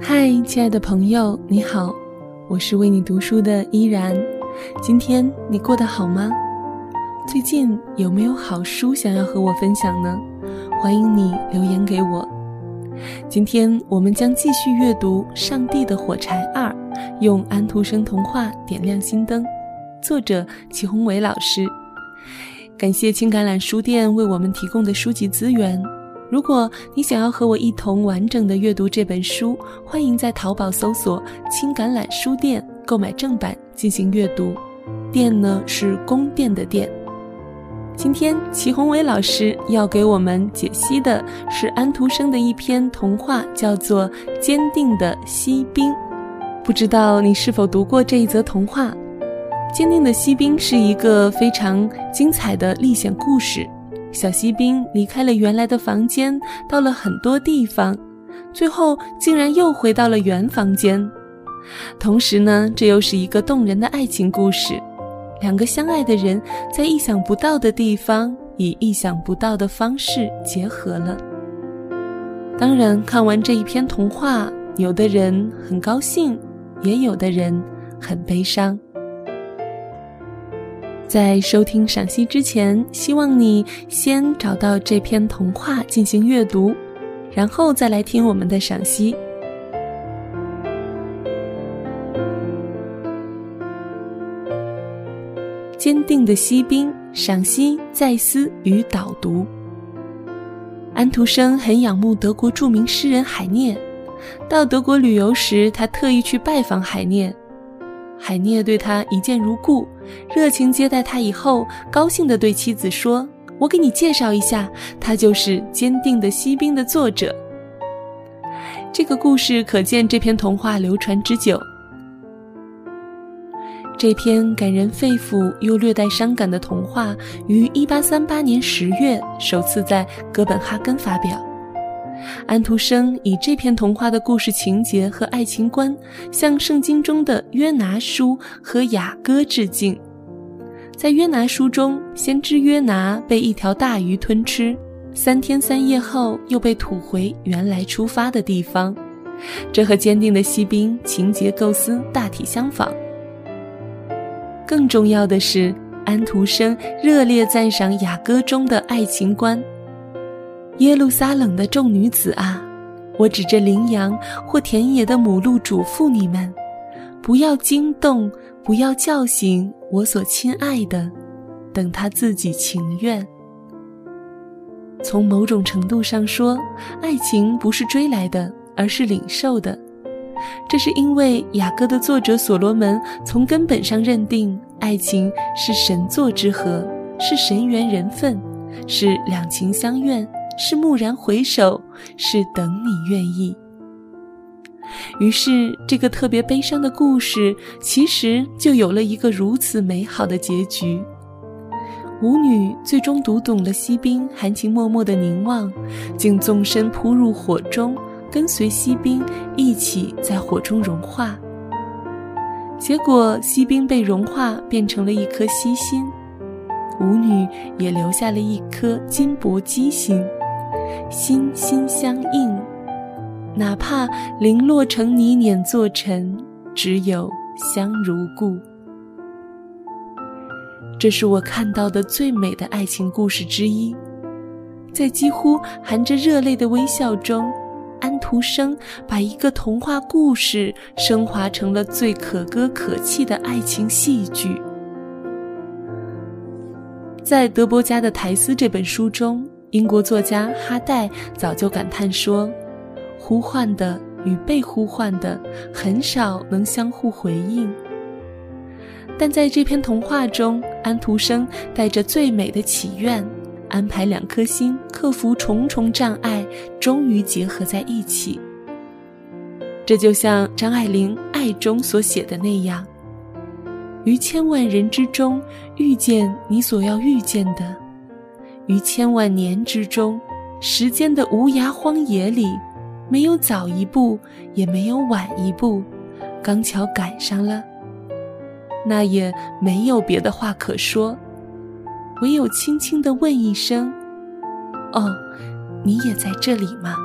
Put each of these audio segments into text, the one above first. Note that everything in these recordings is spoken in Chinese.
嗨，亲爱的朋友，你好，我是为你读书的依然。今天你过得好吗？最近有没有好书想要和我分享呢？欢迎你留言给我。今天我们将继续阅读《上帝的火柴二》，用安徒生童话点亮心灯。作者齐宏伟老师。感谢青橄榄书店为我们提供的书籍资源。如果你想要和我一同完整的阅读这本书，欢迎在淘宝搜索“青橄榄书店”购买正版进行阅读。店呢是宫殿的殿。今天齐宏伟老师要给我们解析的是安徒生的一篇童话，叫做《坚定的锡兵》。不知道你是否读过这一则童话？坚定的锡兵是一个非常精彩的历险故事。小锡兵离开了原来的房间，到了很多地方，最后竟然又回到了原房间。同时呢，这又是一个动人的爱情故事。两个相爱的人在意想不到的地方，以意想不到的方式结合了。当然，看完这一篇童话，有的人很高兴，也有的人很悲伤。在收听赏析之前，希望你先找到这篇童话进行阅读，然后再来听我们的赏析。坚定的锡兵，赏析再思与导读。安徒生很仰慕德国著名诗人海涅，到德国旅游时，他特意去拜访海涅。海涅对他一见如故，热情接待他以后，高兴地对妻子说：“我给你介绍一下，他就是《坚定的锡兵》的作者。”这个故事可见这篇童话流传之久。这篇感人肺腑又略带伤感的童话，于1838年10月首次在哥本哈根发表。安徒生以这篇童话的故事情节和爱情观，向圣经中的约拿书和雅歌致敬。在约拿书中，先知约拿被一条大鱼吞吃，三天三夜后又被吐回原来出发的地方。这和坚定的锡兵情节构思大体相仿。更重要的是，安徒生热烈赞赏雅歌中的爱情观。耶路撒冷的众女子啊，我指着羚羊或田野的母鹿嘱咐你们：不要惊动，不要叫醒我所亲爱的，等他自己情愿。从某种程度上说，爱情不是追来的，而是领受的。这是因为雅歌的作者所罗门从根本上认定，爱情是神作之合，是神缘人分，是两情相愿。是蓦然回首，是等你愿意。于是，这个特别悲伤的故事，其实就有了一个如此美好的结局。舞女最终读懂了锡兵含情脉脉的凝望，竟纵身扑入火中，跟随锡兵一起在火中融化。结果，锡兵被融化，变成了一颗锡心；舞女也留下了一颗金箔鸡心。心心相印，哪怕零落成泥碾作尘，只有香如故。这是我看到的最美的爱情故事之一。在几乎含着热泪的微笑中，安徒生把一个童话故事升华成了最可歌可泣的爱情戏剧。在德伯家的《苔丝》这本书中。英国作家哈代早就感叹说：“呼唤的与被呼唤的很少能相互回应。”但在这篇童话中，安徒生带着最美的祈愿，安排两颗心克服重重障碍，终于结合在一起。这就像张爱玲《爱》中所写的那样：“于千万人之中遇见你所要遇见的。”于千万年之中，时间的无涯荒野里，没有早一步也没有晚一步刚巧赶上了。那也没有别的话可说唯有轻轻的问一声哦你也在这里吗？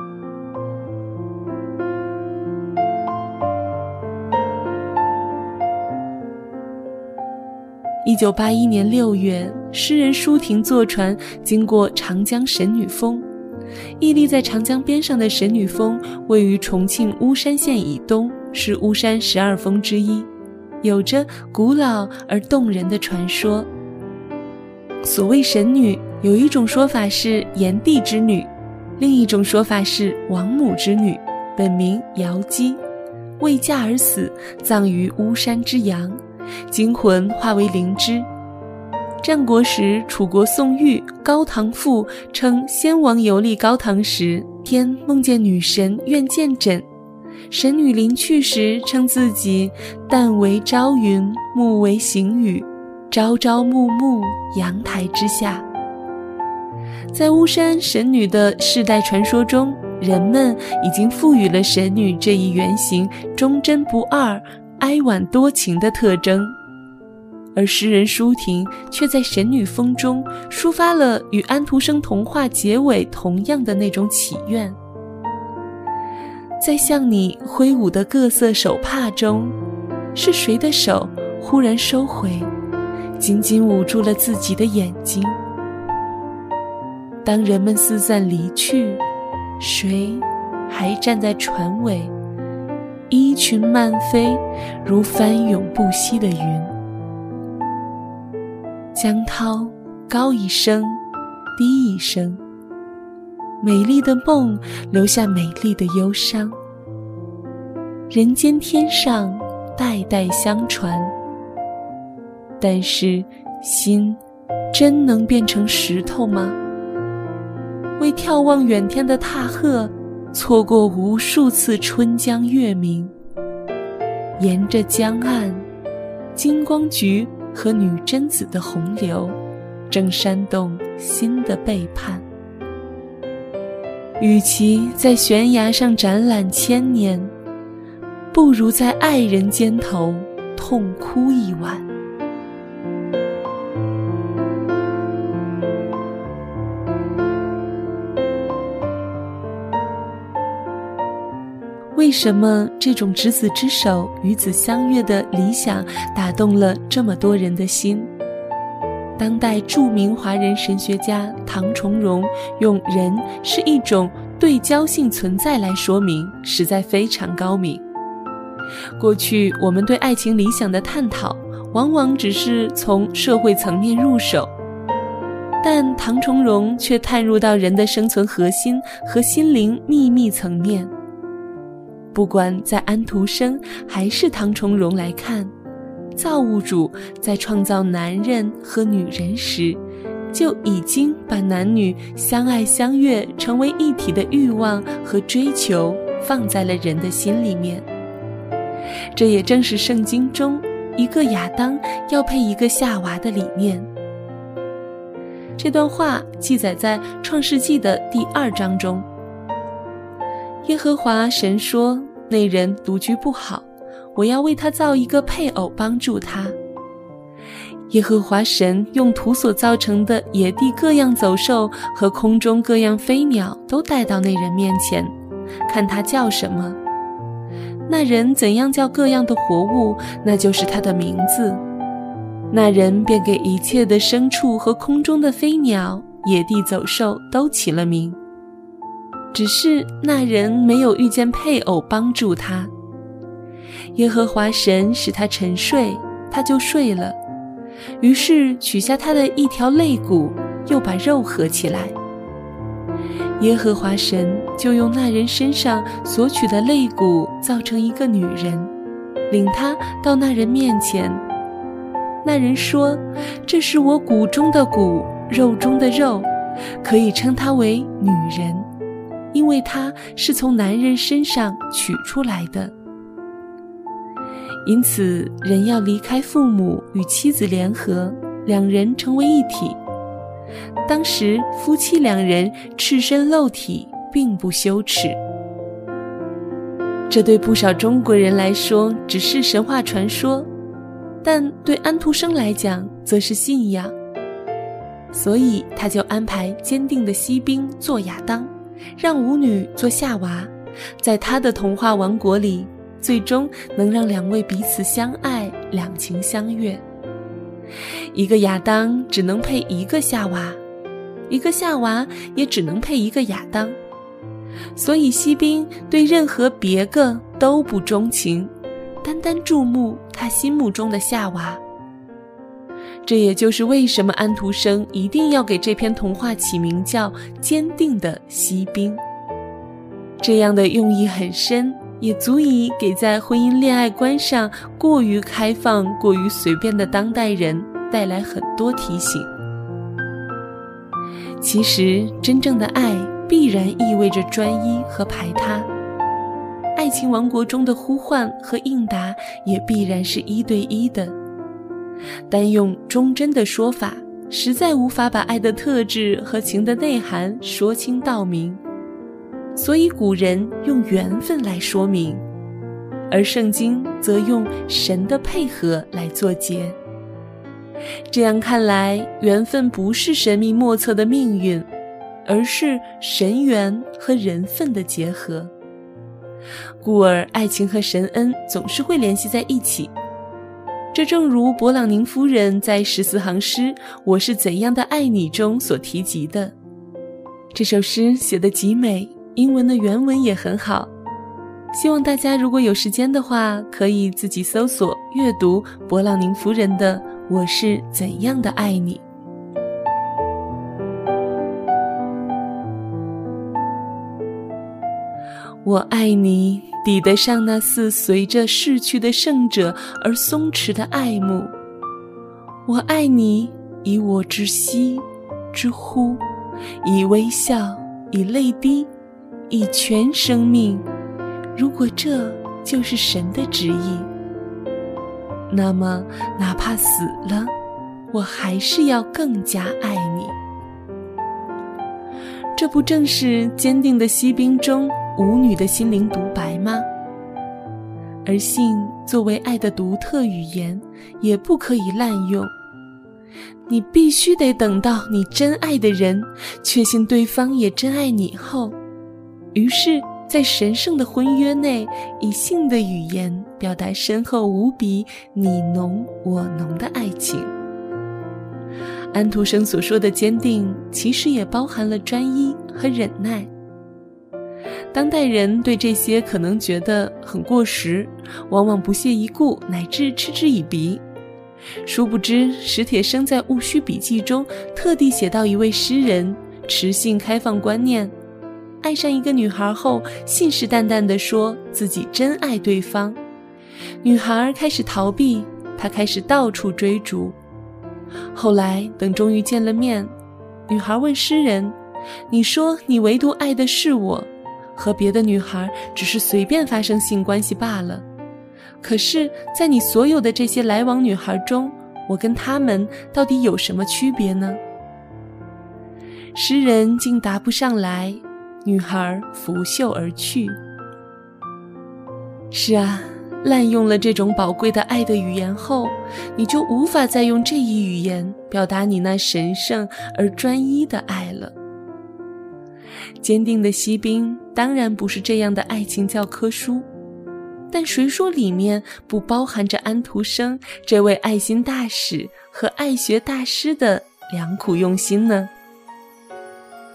一九八一年六月诗人舒婷坐船经过长江神女峰屹立在长江边上的神女峰位于重庆巫山县以东，是巫山十二峰之一，有着古老而动人的传说。所谓神女，有一种说法是炎帝之女，另一种说法是王母之女，本名瑶姬，未嫁而死，葬于巫山之阳，精魂化为灵芝。战国时，楚国宋玉《高唐赋》称，先王游历高唐时，天梦见女神愿见枕。神女临去时，称自己旦为朝云，暮为行雨，朝朝暮暮，阳台之下。在巫山神女的世代传说中，人们已经赋予了神女这一原型忠贞不二、哀婉多情的特征。而诗人舒婷却在《神女峰》中抒发了与安徒生童话结尾同样的那种祈愿。在向你挥舞的各色手帕中，是谁的手忽然收回，紧紧捂住了自己的眼睛？当人们四散离去，谁还站在船尾，衣裙漫飞，如翻涌不息的云？江涛，高一声，低一声。美丽的梦留下美丽的忧伤。人间天上，代代相传。但是，心真能变成石头吗？为眺望远天的踏鹤，错过无数次春江月明。沿着江岸，金光菊。和女贞子的洪流，正煽动新的背叛。与其在悬崖上展览千年，不如在爱人肩头痛哭一晚。为什么这种执子之手与子相悦的理想打动了这么多人的心？当代著名华人神学家唐崇荣用“人是一种对焦性存在”来说明，实在非常高明。过去我们对爱情理想的探讨，往往只是从社会层面入手，但唐崇荣却探入到人的生存核心和心灵秘密层面。不管在安徒生还是唐崇荣来看，造物主在创造男人和女人时，就已经把男女相爱相悦、成为一体的欲望和追求放在了人的心里面。这也正是圣经中一个亚当要配一个夏娃的理念。这段话记载在《创世纪》的第二章中。耶和华神说：“那人独居不好，我要为他造一个配偶帮助他。”耶和华神用土所造成的野地各样走兽和空中各样飞鸟都带到那人面前，看他叫什么。那人怎样叫各样的活物，那就是他的名字。那人便给一切的牲畜和空中的飞鸟、野地走兽都起了名。只是那人没有遇见配偶帮助他。耶和华神使他沉睡，他就睡了。于是取下他的一条肋骨，又把肉合起来。耶和华神就用那人身上所取的肋骨造成一个女人，领他到那人面前。那人说：“这是我骨中的骨，肉中的肉，可以称她为女人。”因为他是从男人身上取出来的，因此人要离开父母与妻子联合，两人成为一体。当时夫妻两人赤身露体，并不羞耻。这对不少中国人来说只是神话传说，但对安徒生来讲则是信仰。所以他就安排坚定的锡兵做亚当。让舞女做夏娃，在他的童话王国里，最终能让两位彼此相爱、两情相悦。一个亚当只能配一个夏娃，一个夏娃也只能配一个亚当。所以，锡兵对任何别个都不钟情，单单注目他心目中的夏娃。这也就是为什么安徒生一定要给这篇童话起名叫《坚定的锡兵》。这样的用意很深，也足以给在婚姻恋爱观上过于开放、过于随便的当代人带来很多提醒。其实，真正的爱必然意味着专一和排他，爱情王国中的呼唤和应答也必然是一对一的。单用忠贞的说法，实在无法把爱的特质和情的内涵说清道明。所以古人用缘分来说明，而圣经则用神的配合来做结。这样看来，缘分不是神秘莫测的命运，而是神缘和人份的结合。故而，爱情和神恩总是会联系在一起。这正如勃朗宁夫人在十四行诗《我是怎样的爱你》中所提及的。这首诗写得极美。英文的原文也很好，希望大家如果有时间的话，可以自己搜索阅读勃朗宁夫人的《我是怎样的爱你》。我爱你，抵得上那似随着逝去的圣者而松弛的爱慕。我爱你，以我之息，之呼，以微笑，以泪滴。以全生命，如果这就是神的旨意，那么哪怕死了，我还是要更加爱你。这不正是坚定的锡兵中舞女的心灵独白吗？而性作为爱的独特语言，也不可以滥用。你必须得等到你真爱的人确信对方也真爱你后。于是，在神圣的婚约内，以性的语言表达深厚无比、你浓我浓的爱情。安徒生所说的坚定，其实也包含了专一和忍耐。当代人对这些可能觉得很过时，往往不屑一顾，乃至嗤之以鼻。殊不知，史铁生在《戊戌笔记》中特地写到一位诗人持性开放观念。爱上一个女孩后，信誓旦旦地说自己真爱对方。女孩开始逃避，他开始到处追逐。后来，等终于见了面，女孩问诗人：“你说你唯独爱的是我，和别的女孩只是随便发生性关系罢了。可是，在你所有的这些来往女孩中，我跟她们到底有什么区别呢？”诗人竟答不上来。女孩拂袖而去。是啊，滥用了这种宝贵的爱的语言后，你就无法再用这一语言表达你那神圣而专一的爱了。坚定的锡兵当然不是这样的爱情教科书，但谁说里面不包含着安徒生这位爱心大使和爱学大师的良苦用心呢？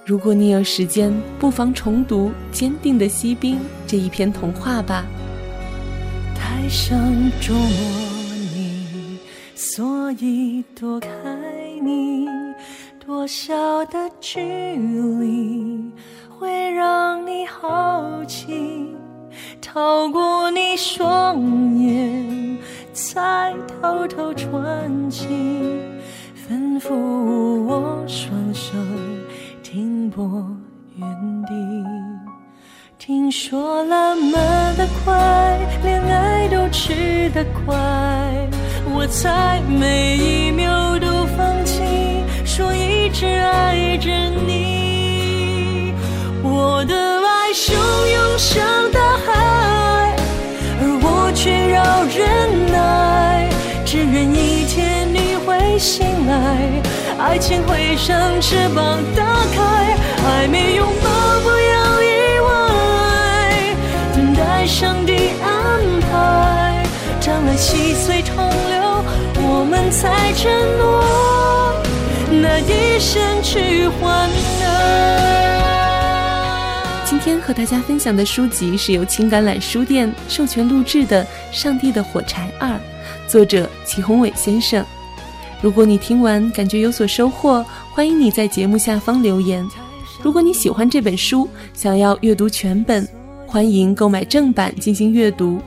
如果你有时间，不妨重读《坚定的锡兵》这一篇童话吧。太想捉摸你，所以躲开你。多小的距离会让你好奇？透过你双眼，才偷偷传情，吩咐我双手。停泊原地，听说浪漫的快，恋爱都吃得快，我才每一秒，一直爱着你。我的爱汹涌像大海，而我却要忍耐，只愿一天你会醒来。爱情会像翅膀打开，还没拥抱不要意外，等待上帝安排。将来细碎长流，我们才承诺那一生去换爱。今天和大家分享的书籍是由青橄榄书店授权录制的《上帝的火柴二》，作者齐宏伟先生。如果你听完感觉有所收获，欢迎你在节目下方留言。如果你喜欢这本书，想要阅读全本，欢迎购买正版进行阅读。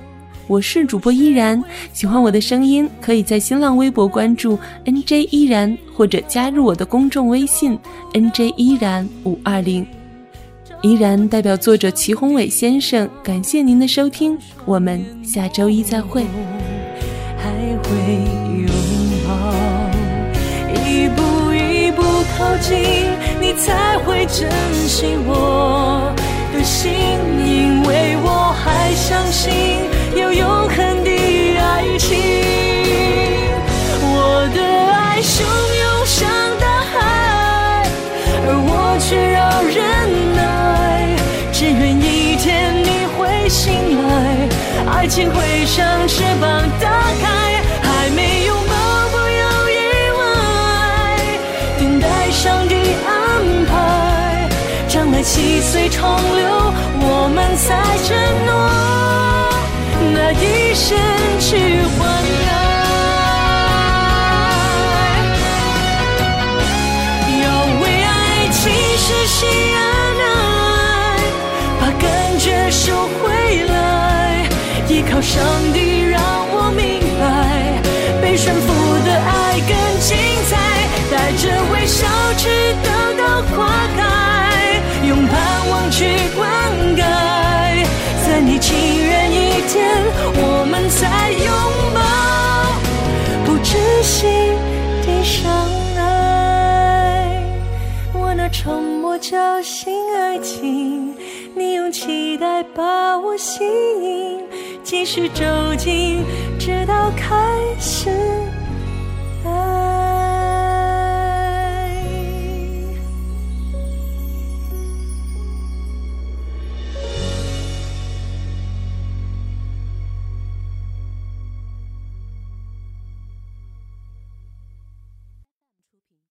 我是主播依然，喜欢我的声音，可以在新浪微博关注 N J 依然，或者加入我的公众微信 N J 依然五二零。依然代表作者齐宏伟先生，感谢您的收听，我们下周一再会。还会拥抱，一步一步靠近，你才会珍惜我的心，因为我还相信爱情会像翅膀打开，还没拥抱不要意外，等待上帝安排，将来细水长流，我们才承诺那一生上帝让我明白，被驯服的爱更精彩，带着微笑去等到花开，用盼望去灌溉，在你情人一天，我们才拥抱，不窒息的相爱。我那沉默叫醒爱情，你用期待把我吸引，继续走近，直到开始。